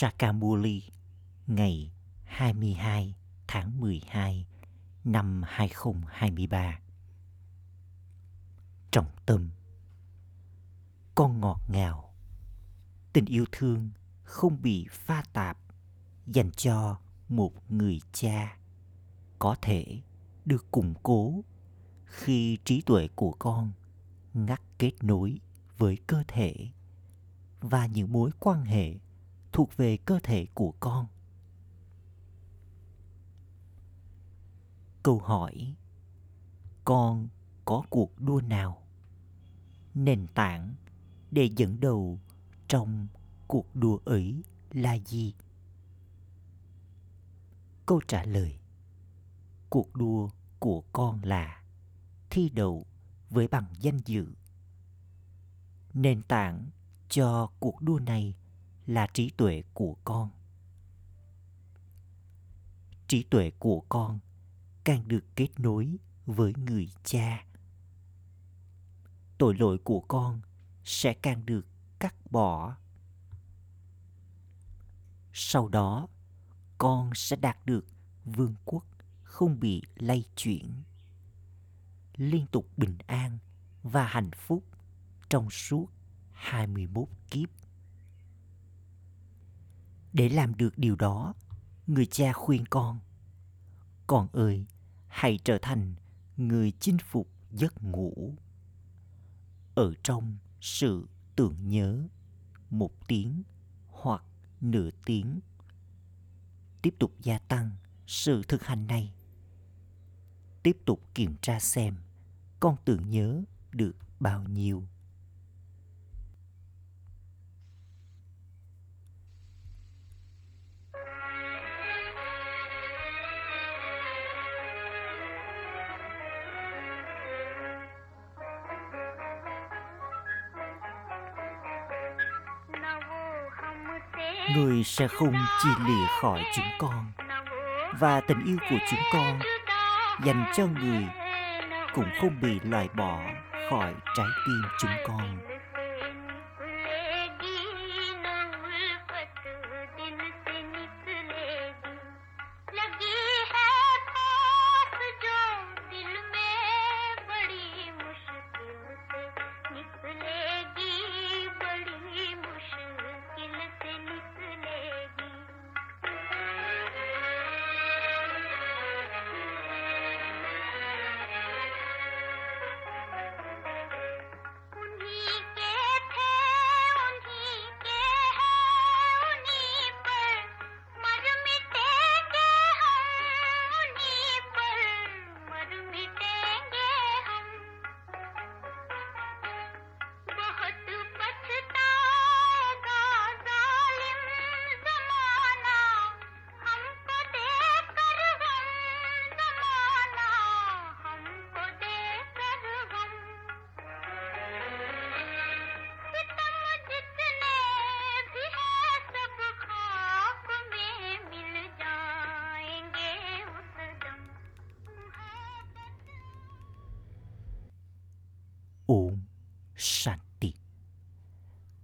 Sakamuli, ngày 22 tháng 12 năm 2023. Trọng tâm, Con ngọt ngào Tình yêu thương không bị pha tạp dành cho một người cha có thể được củng cố khi trí tuệ của con ngắt kết nối với cơ thể và những mối quan hệ thuộc về cơ thể của con. Câu hỏi, con có cuộc đua nào? Nền tảng để dẫn đầu trong cuộc đua ấy là gì? Câu trả lời, cuộc đua của con là thi đậu với bằng danh dự. Nền tảng cho cuộc đua này là trí tuệ của con. Trí tuệ của con càng được kết nối với người cha. Tội lỗi của con sẽ càng được cắt bỏ. Sau đó, con sẽ đạt được vương quốc không bị lay chuyển. Liên tục bình an và hạnh phúc trong suốt 21 kiếp. Để làm được điều đó, người cha khuyên con, con ơi, hãy trở thành người chinh phục giấc ngủ. Ở trong sự tưởng nhớ một tiếng hoặc nửa tiếng. Tiếp tục gia tăng sự thực hành này. Tiếp tục kiểm tra xem con tưởng nhớ được bao nhiêu. Người sẽ không chia lìa khỏi chúng con. Và tình yêu của chúng con dành cho người cũng không bị loại bỏ khỏi trái tim chúng con.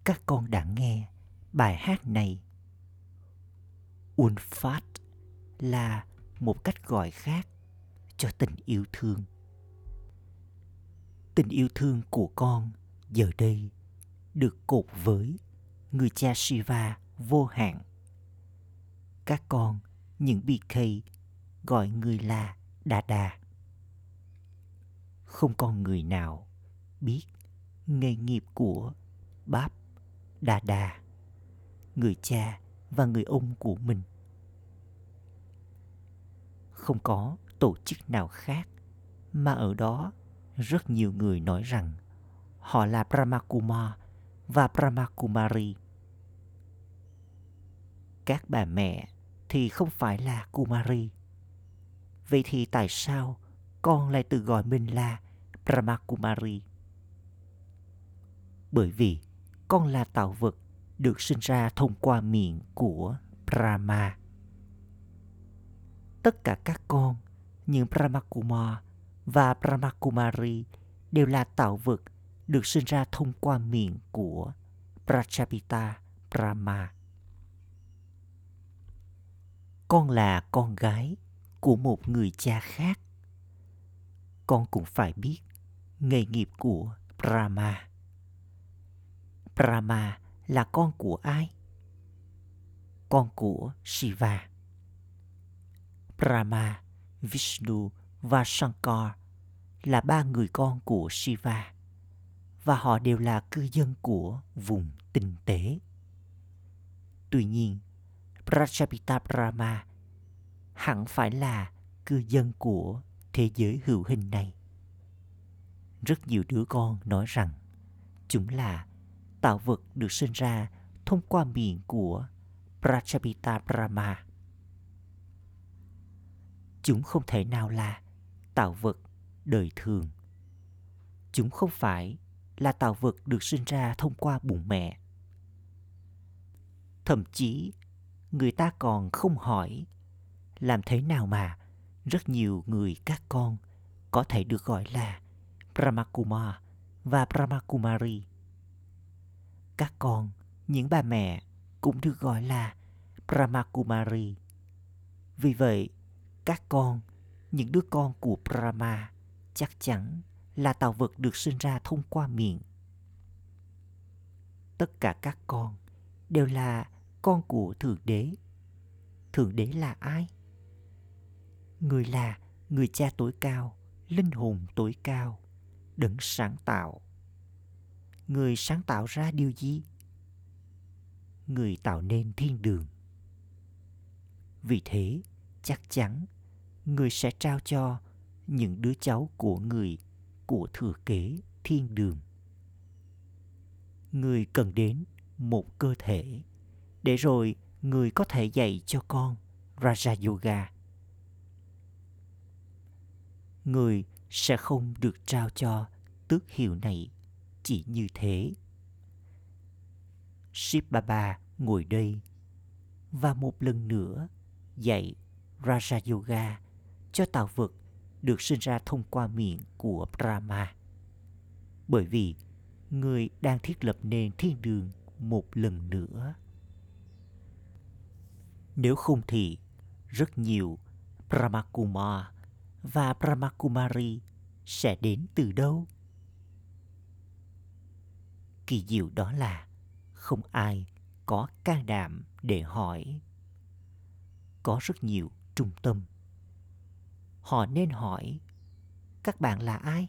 Các con đã nghe bài hát này. Unfat là một cách gọi khác cho tình yêu thương. Tình yêu thương của con giờ đây được cột với người cha Shiva vô hạn. Các con, những BK gọi người là Đà Đà. Không còn người nào biết nghề nghiệp của Báp Đà Đà, người cha và người ông của mình. Không có tổ chức nào khác mà ở đó rất nhiều người nói rằng họ là Brahmakumar và Brahmakumari. Các bà mẹ thì không phải là Kumari. Vậy thì tại sao con lại tự gọi mình là Brahmakumari? bởi vì con là tạo vật được sinh ra thông qua miệng của Brahma. Tất cả các con, những Brahmakumar và Brahmakumari đều là tạo vật được sinh ra thông qua miệng của Prachapita Brahma. con là con gái của một người cha khác con cũng phải biết nghề nghiệp của brahma brahma là con của ai? Con của shiva. Brahma, vishnu và shankar là ba người con của shiva và họ đều là cư dân của vùng tinh tế. Tuy nhiên, Prajapita Brahma hẳn phải là cư dân của thế giới hữu hình này. Rất nhiều đứa con nói rằng chúng là tạo vật được sinh ra thông qua miệng của Prajapita Brahma. Chúng không thể nào là tạo vật đời thường. Chúng không phải là tạo vật được sinh ra thông qua bụng mẹ. Thậm chí, người ta còn không hỏi làm thế nào mà rất nhiều người các con có thể được gọi là Brahmakumar và Brahmakumari. Các con, những bà mẹ cũng được gọi là Brahmakumari. Vì vậy, các con, những đứa con của Brahma chắc chắn là tạo vật được sinh ra thông qua miệng. Tất cả các con đều là con của Thượng Đế. Thượng Đế là ai? Người là người cha tối cao, linh hồn tối cao, đấng sáng tạo. Người sáng tạo ra điều gì? Người tạo nên thiên đường. Vì thế, chắc chắn người sẽ trao cho những đứa cháu của người của thừa kế thiên đường. Người cần đến một cơ thể để rồi người có thể dạy cho con Raja Yoga. Người sẽ không được trao cho tước hiệu này chỉ như thế. Ship Baba ngồi đây và một lần nữa dạy Raja Yoga cho tạo vật được sinh ra thông qua miệng của Brahma. Bởi vì người đang thiết lập nên thiên đường một lần nữa. Nếu không thì rất nhiều Brahmakumar và Brahmakumari sẽ đến từ đâu? Kỳ diệu đó là không ai có can đảm để hỏi. Có rất nhiều trung tâm. Họ nên hỏi các bạn là ai?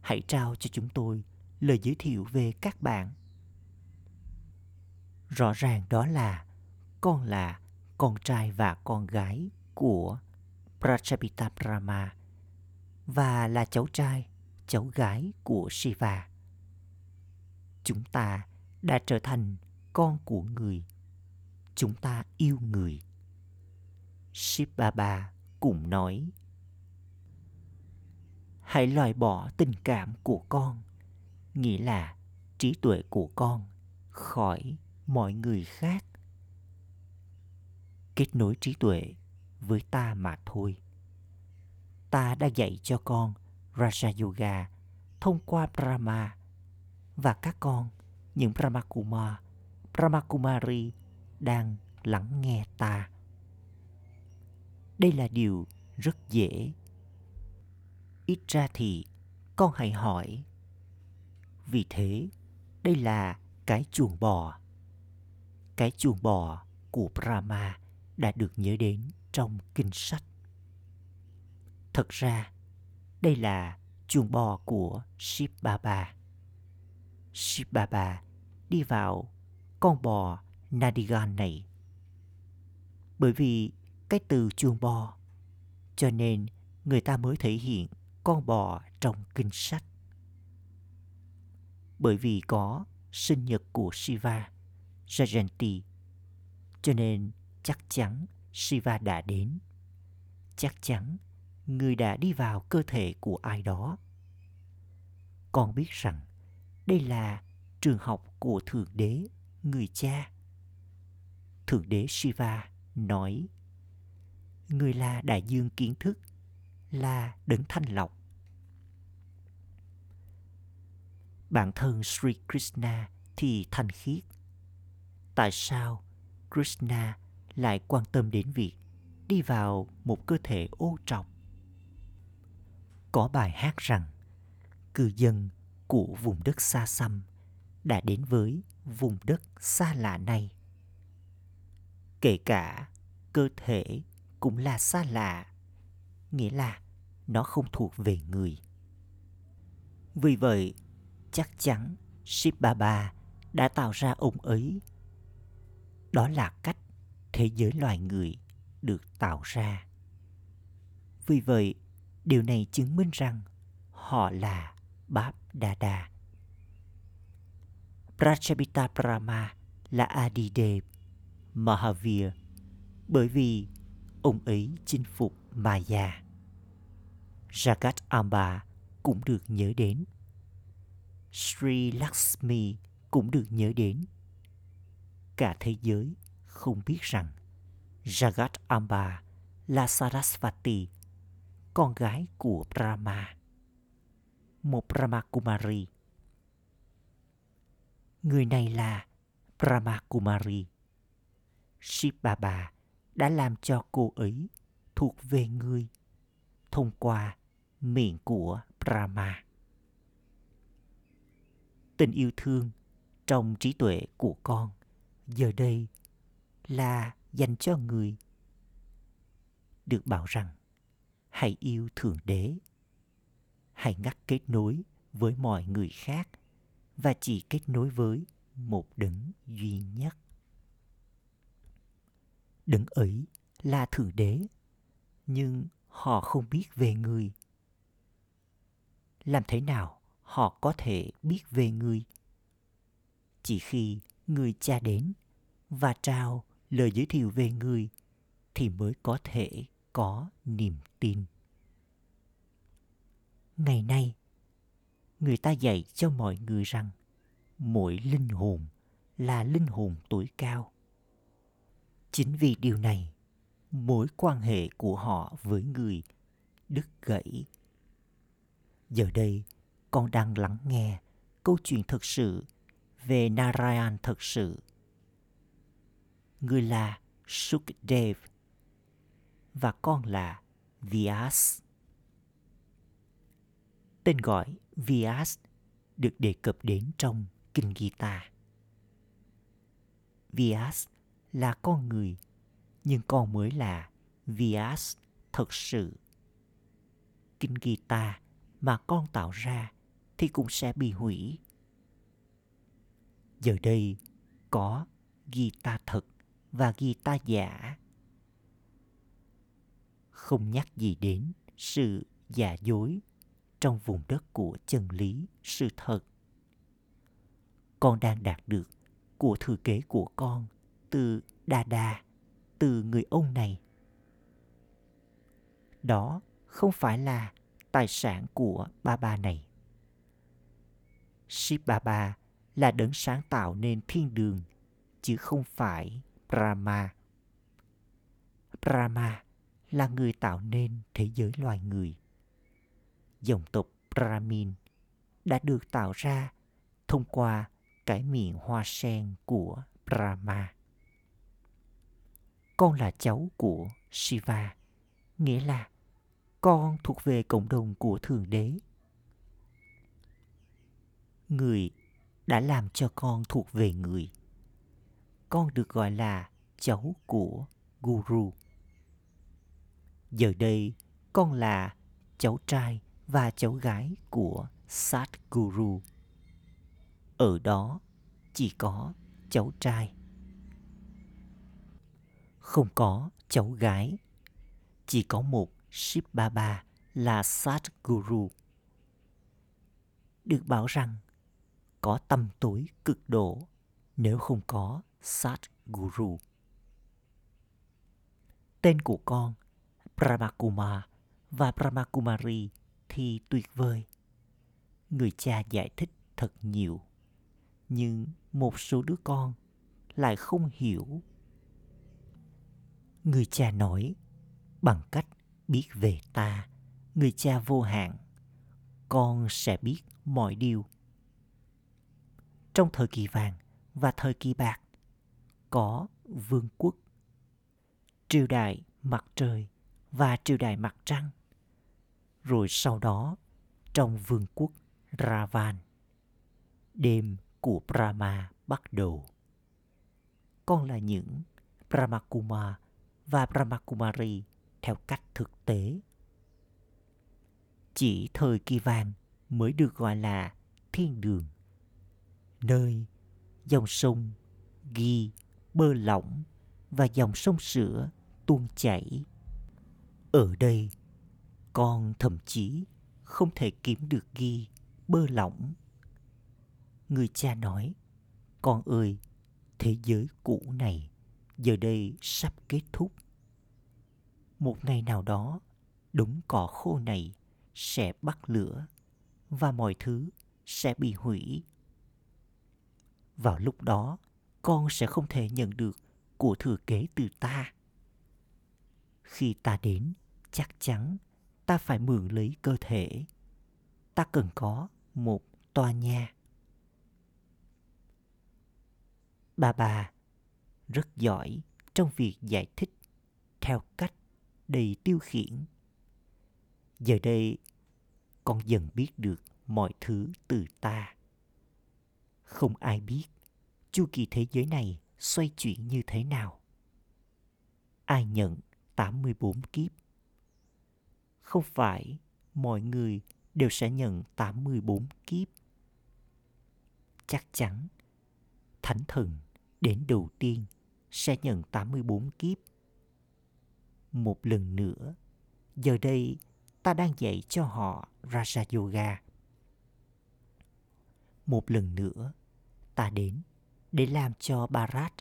Hãy trao cho chúng tôi lời giới thiệu về các bạn. Rõ ràng đó là con là con trai và con gái của Prajapita Brahma và là cháu trai, cháu gái của Shiva. Chúng ta đã trở thành con của người. Chúng ta yêu người. Shiv Baba cũng nói Hãy loại bỏ tình cảm của con, nghĩa là trí tuệ của con khỏi mọi người khác kết nối trí tuệ với ta mà thôi. Ta đã dạy cho con Raja Yoga thông qua Brahma và các con, những Brahma Kumar, Brahma Kumari đang lắng nghe ta. Đây là điều rất dễ. Ít ra thì con hãy hỏi. Vì thế, đây là cái chuồng bò. Cái chuồng bò của Brahma đã được nhớ đến trong kinh sách. Thật ra, đây là chuồng bò của Shiv Baba. Shibaba đi vào con bò Nadigan này. Bởi vì cái từ chuồng bò, cho nên người ta mới thể hiện con bò trong kinh sách. Bởi vì có sinh nhật của Shiva, Jayanti, cho nên chắc chắn Shiva đã đến. Chắc chắn người đã đi vào cơ thể của ai đó. Con biết rằng đây là trường học của Thượng Đế, người cha. Thượng Đế Shiva nói Người là đại dương kiến thức, là đấng thanh lọc. Bản thân Sri Krishna thì thanh khiết. Tại sao Krishna lại quan tâm đến việc đi vào một cơ thể ô trọc. Có bài hát rằng cư dân của vùng đất xa xăm đã đến với vùng đất xa lạ này. Kể cả cơ thể cũng là xa lạ, nghĩa là nó không thuộc về người. Vì vậy, chắc chắn Shiv Baba đã tạo ra ông ấy. Đó là cách thế giới loài người được tạo ra. Vì vậy, điều này chứng minh rằng họ là Báp Đa Đa. Prachapita Brahma là Adidev Mahavir bởi vì ông ấy chinh phục Maya. Jagat Amba cũng được nhớ đến. Sri Lakshmi cũng được nhớ đến. Cả thế giới không biết rằng Jagat Amba là Sarasvati, con gái của Brahma, một Brahma Kumari. Người này là Brahma Kumari. Shiv Baba đã làm cho cô ấy thuộc về người thông qua miệng của Brahma. Tình yêu thương trong trí tuệ của con giờ đây là dành cho người được bảo rằng, hãy yêu thượng đế hãy ngắt kết nối với mọi người khác và chỉ kết nối với một đấng duy nhất. Đấng ấy là thượng đế, nhưng họ không biết về người. Làm thế nào họ có thể biết về người? Chỉ khi người cha đến và trao lời giới thiệu về người thì mới có thể có niềm tin ngày nay, người ta dạy cho mọi người rằng mỗi linh hồn là linh hồn tuổi cao. Chính vì điều này, mối quan hệ của họ với người đứt gãy. Giờ đây, con đang lắng nghe câu chuyện thực sự về narayan thật sự. Người là Sukdev và con là Vyas. Tên gọi Vyas được đề cập đến trong Kinh Gita. Vyas là con người, nhưng con mới là Vyas thật sự. Kinh Gita mà con tạo ra thì cũng sẽ bị hủy. Giờ đây có Gita thật và gita giả không nhắc gì đến sự giả dối trong vùng đất của chân lý, sự thật con đang đạt được của thừa kế của con từ đa đa từ người ông này đó không phải là tài sản của ba ba này Shiv Baba là đấng sáng tạo nên thiên đường, chứ không phải Brahma. Brahma là người tạo nên thế giới loài người. Dòng tộc Brahmin đã được tạo ra thông qua cái miệng hoa sen của Brahma. Con là cháu của Shiva, nghĩa là con thuộc về cộng đồng của Thượng Đế. Người đã làm cho con thuộc về người con được gọi là cháu của Guru. Giờ đây, con là cháu trai và cháu gái của Satguru. Ở đó chỉ có cháu trai. Không có cháu gái. Chỉ có một Shiv Baba là Satguru. Được bảo rằng có tâm tối cực độ nếu không có Satguru. Tên của con Brahmakuma và Brahmakumari thì tuyệt vời. Người cha giải thích thật nhiều, nhưng một số đứa con lại không hiểu. Người cha nói bằng cách biết về ta, người cha vô hạn, con sẽ biết mọi điều. Trong thời kỳ vàng và thời kỳ bạc, có vương quốc. Triều đại mặt trời và triều đại mặt trăng. Rồi sau đó, trong vương quốc Ravan, đêm của Brahma bắt đầu. Con là những Brahmakuma và Brahmakumari theo cách thực tế. Chỉ thời kỳ vàng mới được gọi là thiên đường, nơi dòng sông ghi bơ lỏng và dòng sông sữa tuôn chảy. Ở đây, con thậm chí không thể kiếm được ghi bơ lỏng. Người cha nói, con ơi, thế giới cũ này giờ đây sắp kết thúc. Một ngày nào đó, đống cỏ khô này sẽ bắt lửa và mọi thứ sẽ bị hủy. Vào lúc đó, con sẽ không thể nhận được của thừa kế từ ta. Khi ta đến, chắc chắn ta phải mượn lấy cơ thể. Ta cần có một tòa nhà. Bà bà rất giỏi trong việc giải thích theo cách đầy tiêu khiển. Giờ đây, con dần biết được mọi thứ từ ta. Không ai biết chu kỳ thế giới này xoay chuyển như thế nào. Ai nhận 84 kiếp? Không phải mọi người đều sẽ nhận 84 kiếp. Chắc chắn Thánh thần đến đầu tiên sẽ nhận 84 kiếp. Một lần nữa, giờ đây ta đang dạy cho họ Raja Yoga. Một lần nữa, ta đến để làm cho Barat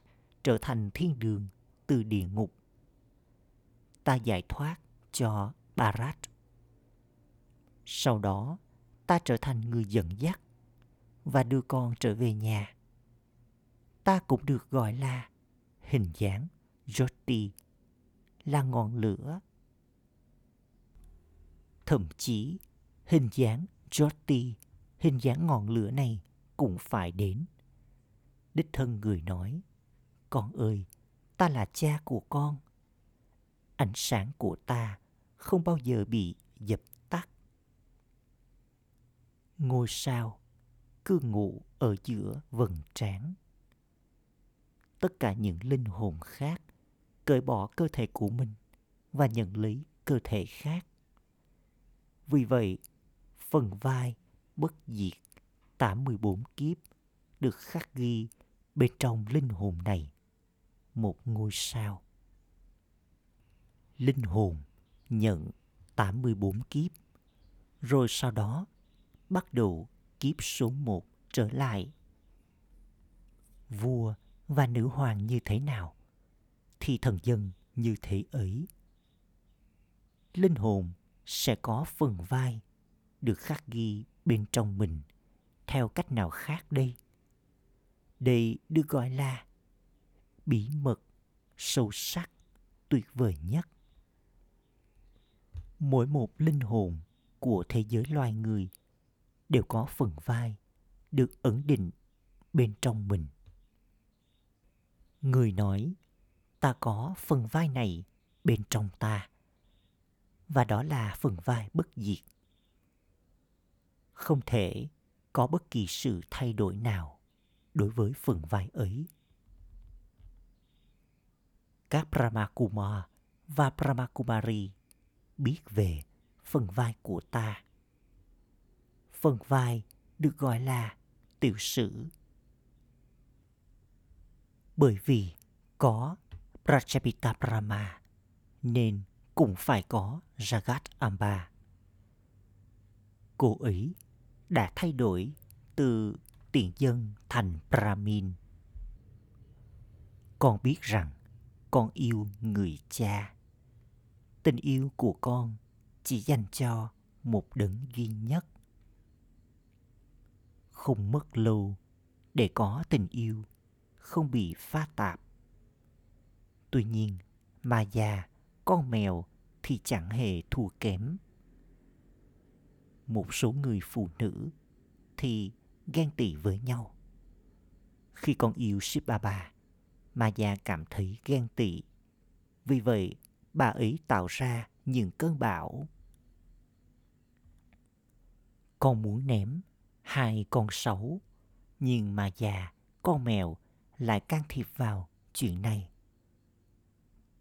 trở thành thiên đường từ địa ngục. Ta giải thoát cho Barat. Sau đó, ta trở thành người dẫn dắt và đưa con trở về nhà. Ta cũng được gọi là hình dáng Jyoti là ngọn lửa. Thậm chí, hình dáng Jyoti, hình dáng ngọn lửa này cũng phải đến đích thân người nói con ơi ta là cha của con ánh sáng của ta không bao giờ bị dập ngôi sao cứ ngủ ở giữa vầng trán tất cả những linh hồn khác cởi bỏ cơ thể của mình và nhận lấy cơ thể khác vì vậy phần vai bất diệt 84 kiếp được khắc ghi bên trong linh hồn này một ngôi sao. Linh hồn nhận 84 kiếp, rồi sau đó bắt đầu kiếp số 1 trở lại. Vua và nữ hoàng như thế nào, thì thần dân như thế ấy. Linh hồn sẽ có phần vai được khắc ghi bên trong mình theo cách nào khác đây? Đây được gọi là bí mật sâu sắc tuyệt vời nhất. Mỗi một linh hồn của thế giới loài người đều có phần vai được ẩn định bên trong mình. Người nói, ta có phần vai này bên trong ta. Và đó là phần vai bất diệt. Không thể có bất kỳ sự thay đổi nào đối với phần vai ấy. Các Brahmakumar và Brahmakumari biết về phần vai của ta. Phần vai được gọi là tiểu sử. Bởi vì có Prajapita Brahma, nên cũng phải có Jagat Amba. Cô ấy đã thay đổi từ tiền dân thành Brahmin. Con biết rằng con yêu người cha. Tình yêu của con chỉ dành cho một đấng duy nhất. Không mất lâu để có tình yêu không bị pha tạp. Tuy nhiên, mà già, con mèo thì chẳng hề thua kém. Một số người phụ nữ thì ghen tị với nhau. Khi con yêu Ship mà Maya cảm thấy ghen tị. Vì vậy, bà ấy tạo ra những cơn bão. Con muốn ném hai con sấu, nhưng mà già, con mèo lại can thiệp vào chuyện này.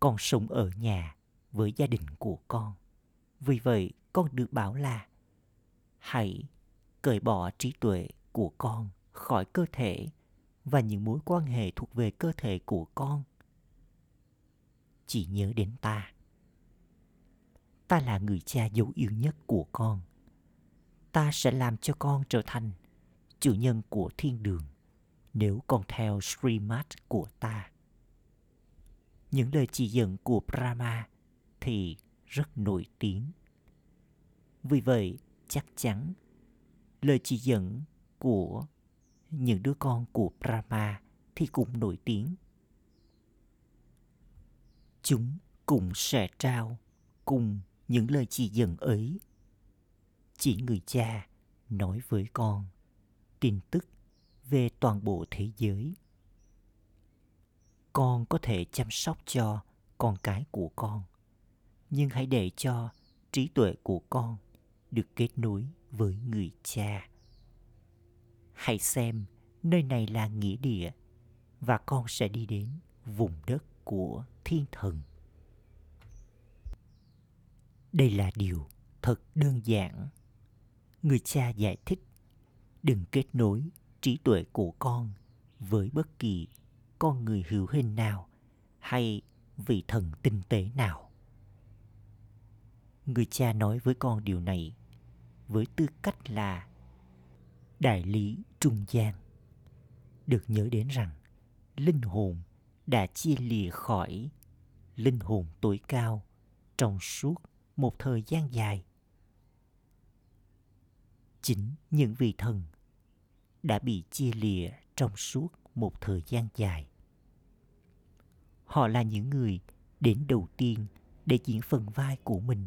Con sống ở nhà với gia đình của con. Vì vậy, con được bảo là hãy cởi bỏ trí tuệ của con khỏi cơ thể và những mối quan hệ thuộc về cơ thể của con chỉ nhớ đến ta ta là người cha dấu yêu nhất của con ta sẽ làm cho con trở thành chủ nhân của thiên đường nếu con theo Srimad của ta. Những lời chỉ dẫn của Brahma thì rất nổi tiếng. Vì vậy, chắc chắn lời chỉ dẫn của những đứa con của Brahma thì cũng nổi tiếng. Chúng cũng sẽ trao cùng những lời chỉ dẫn ấy. Chỉ người cha nói với con tin tức về toàn bộ thế giới. Con có thể chăm sóc cho con cái của con, nhưng hãy để cho trí tuệ của con được kết nối với người cha. Hãy xem nơi này là nghĩa địa và con sẽ đi đến vùng đất của thiên thần. Đây là điều thật đơn giản. Người cha giải thích, đừng kết nối trí tuệ của con với bất kỳ con người hữu hình nào hay vị thần tinh tế nào. Người cha nói với con điều này với tư cách là đại lý trung gian. Được nhớ đến rằng, linh hồn đã chia lìa khỏi linh hồn tối cao trong suốt một thời gian dài. Chính những vị thần đã bị chia lìa trong suốt một thời gian dài. Họ là những người đến đầu tiên để diễn phần vai của mình.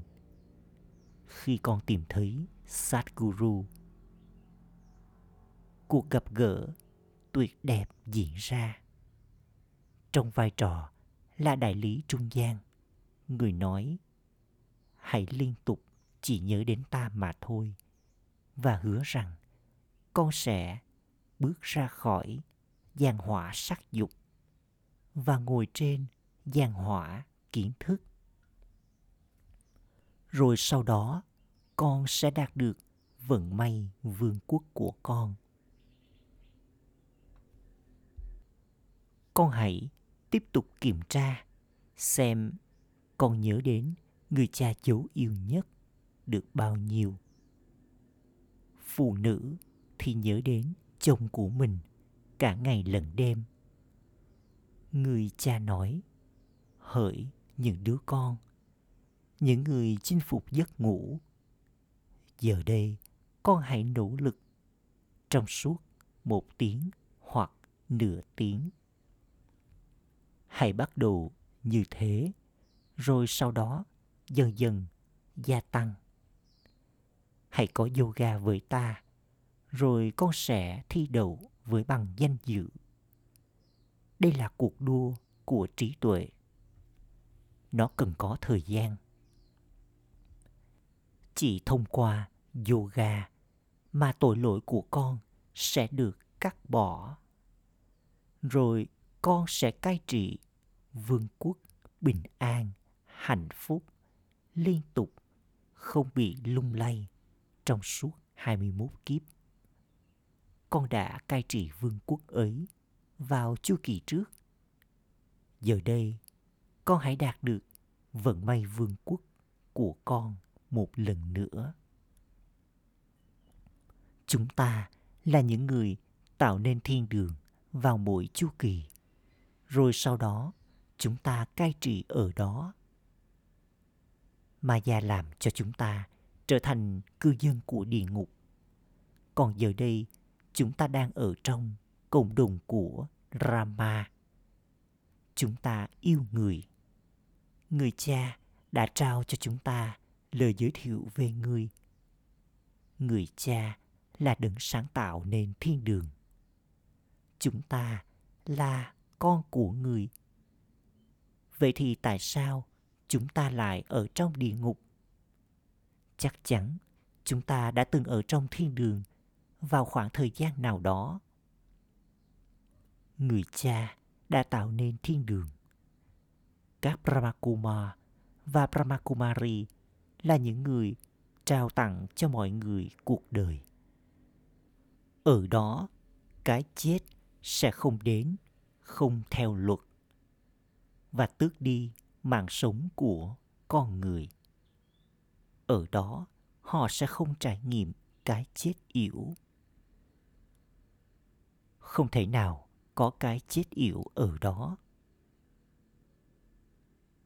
Khi con tìm thấy Satguru, cuộc gặp gỡ tuyệt đẹp diễn ra. Trong vai trò là đại lý trung gian, người nói hãy liên tục chỉ nhớ đến ta mà thôi và hứa rằng con sẽ bước ra khỏi giàn hỏa sắc dục và ngồi trên giàn hỏa kiến thức. Rồi sau đó, con sẽ đạt được vận may vương quốc của con. Con hãy tiếp tục kiểm tra xem con nhớ đến người cha dấu yêu nhất được bao nhiêu. Phụ nữ thì nhớ đến chồng của mình cả ngày lẫn đêm. Người cha nói, hỡi những đứa con, những người chinh phục giấc ngủ. Giờ đây, con hãy nỗ lực trong suốt một tiếng hoặc nửa tiếng. Hãy bắt đầu như thế, rồi sau đó dần dần gia tăng. Hãy có yoga với ta rồi con sẽ thi đậu với bằng danh dự. Đây là cuộc đua của trí tuệ. Nó cần có thời gian. Chỉ thông qua yoga mà tội lỗi của con sẽ được cắt bỏ. Rồi con sẽ cai trị vương quốc bình an, hạnh phúc, liên tục, không bị lung lay trong suốt 21 kiếp con đã cai trị vương quốc ấy vào chu kỳ trước. Giờ đây, con hãy đạt được vận may vương quốc của con một lần nữa. Chúng ta là những người tạo nên thiên đường vào mỗi chu kỳ. Rồi sau đó, chúng ta cai trị ở đó. Mà già làm cho chúng ta trở thành cư dân của địa ngục. Còn giờ đây, chúng ta đang ở trong cộng đồng của Rama. Chúng ta yêu người. Người cha đã trao cho chúng ta lời giới thiệu về người. Người cha là đấng sáng tạo nên thiên đường. Chúng ta là con của người. Vậy thì tại sao chúng ta lại ở trong địa ngục chắc chắn chúng ta đã từng ở trong thiên đường vào khoảng thời gian nào đó. Người cha đã tạo nên thiên đường. Các brahmakuma và brahmakumari là những người trao tặng cho mọi người cuộc đời. Ở đó, cái chết sẽ không đến, không theo luật và tước đi mạng sống của con người ở đó họ sẽ không trải nghiệm cái chết yểu không thể nào có cái chết yểu ở đó.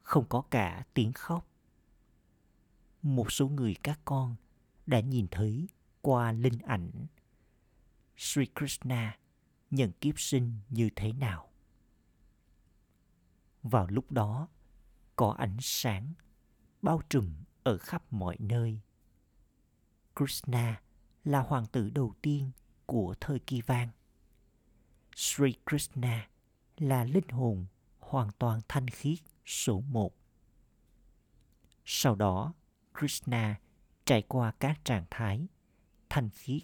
Không có cả tiếng khóc. Một số người các con đã nhìn thấy qua linh ảnh. Sri Krishna nhận kiếp sinh như thế nào. Vào lúc đó, có ánh sáng bao trùm ở khắp mọi nơi. Krishna là hoàng tử đầu tiên của thời kỳ vàng. Sri Krishna là linh hồn hoàn toàn thanh khiết số một. Sau đó, Krishna trải qua các trạng thái thanh khiết,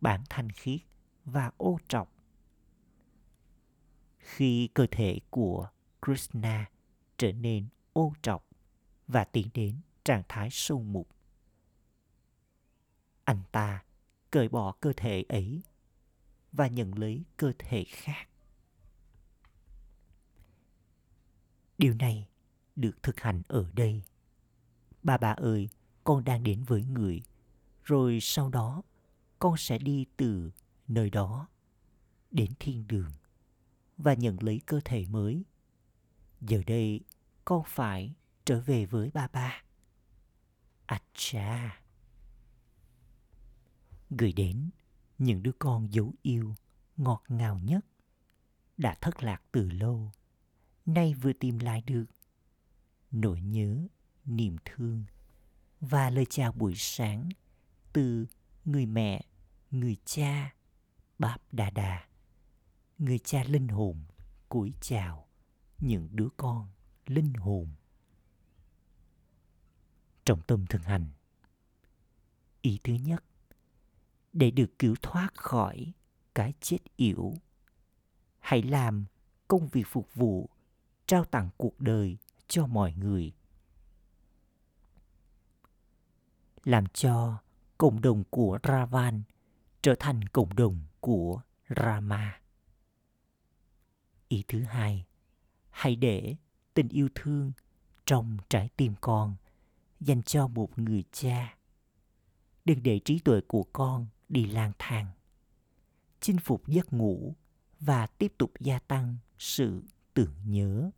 bản thanh khiết và ô trọc. Khi cơ thể của Krishna trở nên ô trọc và tiến đến trạng thái sâu mục, anh ta cởi bỏ cơ thể ấy và nhận lấy cơ thể khác. Điều này được thực hành ở đây. Ba bà ơi, con đang đến với người, rồi sau đó con sẽ đi từ nơi đó đến thiên đường và nhận lấy cơ thể mới. Giờ đây con phải trở về với ba ba. À cha! Gửi đến, những đứa con dấu yêu, ngọt ngào nhất, đã thất lạc từ lâu, nay vừa tìm lại được nỗi nhớ, niềm thương và lời chào buổi sáng từ người mẹ, người cha báp đà đà người cha linh hồn cúi chào những đứa con linh hồn trọng tâm thực hành. Ý thứ nhất, để được cứu thoát khỏi cái chết yểu, hãy làm công việc phục vụ, trao tặng cuộc đời cho mọi người. Làm cho cộng đồng của ravan trở thành cộng đồng của rama. Ý thứ hai, hãy để tình yêu thương trong trái tim con dành cho một người cha. Đừng để trí tuệ của con đi lang thang. Chinh phục giấc ngủ và tiếp tục gia tăng sự tưởng nhớ.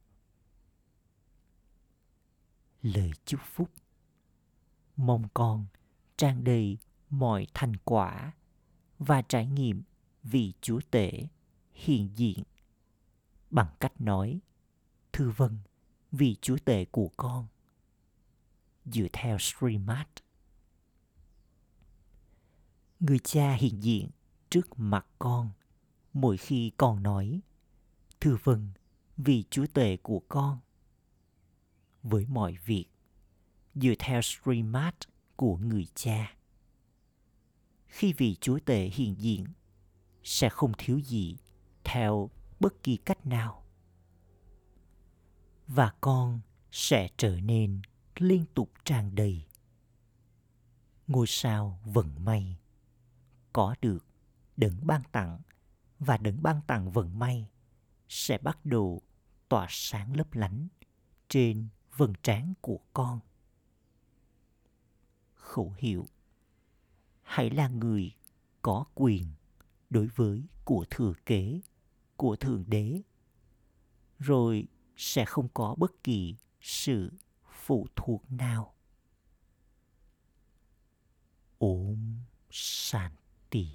Lời chúc phúc. Mong con trang đầy mọi thành quả và trải nghiệm vị chúa tể hiện diện. Bằng cách nói thư vân vì chúa tể của con dựa theo Srimad. Người cha hiện diện trước mặt con mỗi khi con nói Thưa vâng, vì chúa tể của con với mọi việc dựa theo Srimad của người cha. Khi vị chúa tể hiện diện sẽ không thiếu gì theo bất kỳ cách nào. Và con sẽ trở nên liên tục tràn đầy. Ngôi sao vận may, có được đấng ban tặng và đấng ban tặng vận may sẽ bắt đầu tỏa sáng lấp lánh trên vầng trán của con. Khẩu hiệu, Hãy là người có quyền đối với của thừa kế, của thượng đế, rồi sẽ không có bất kỳ sự phụ thuộc nào? Ôm tỷ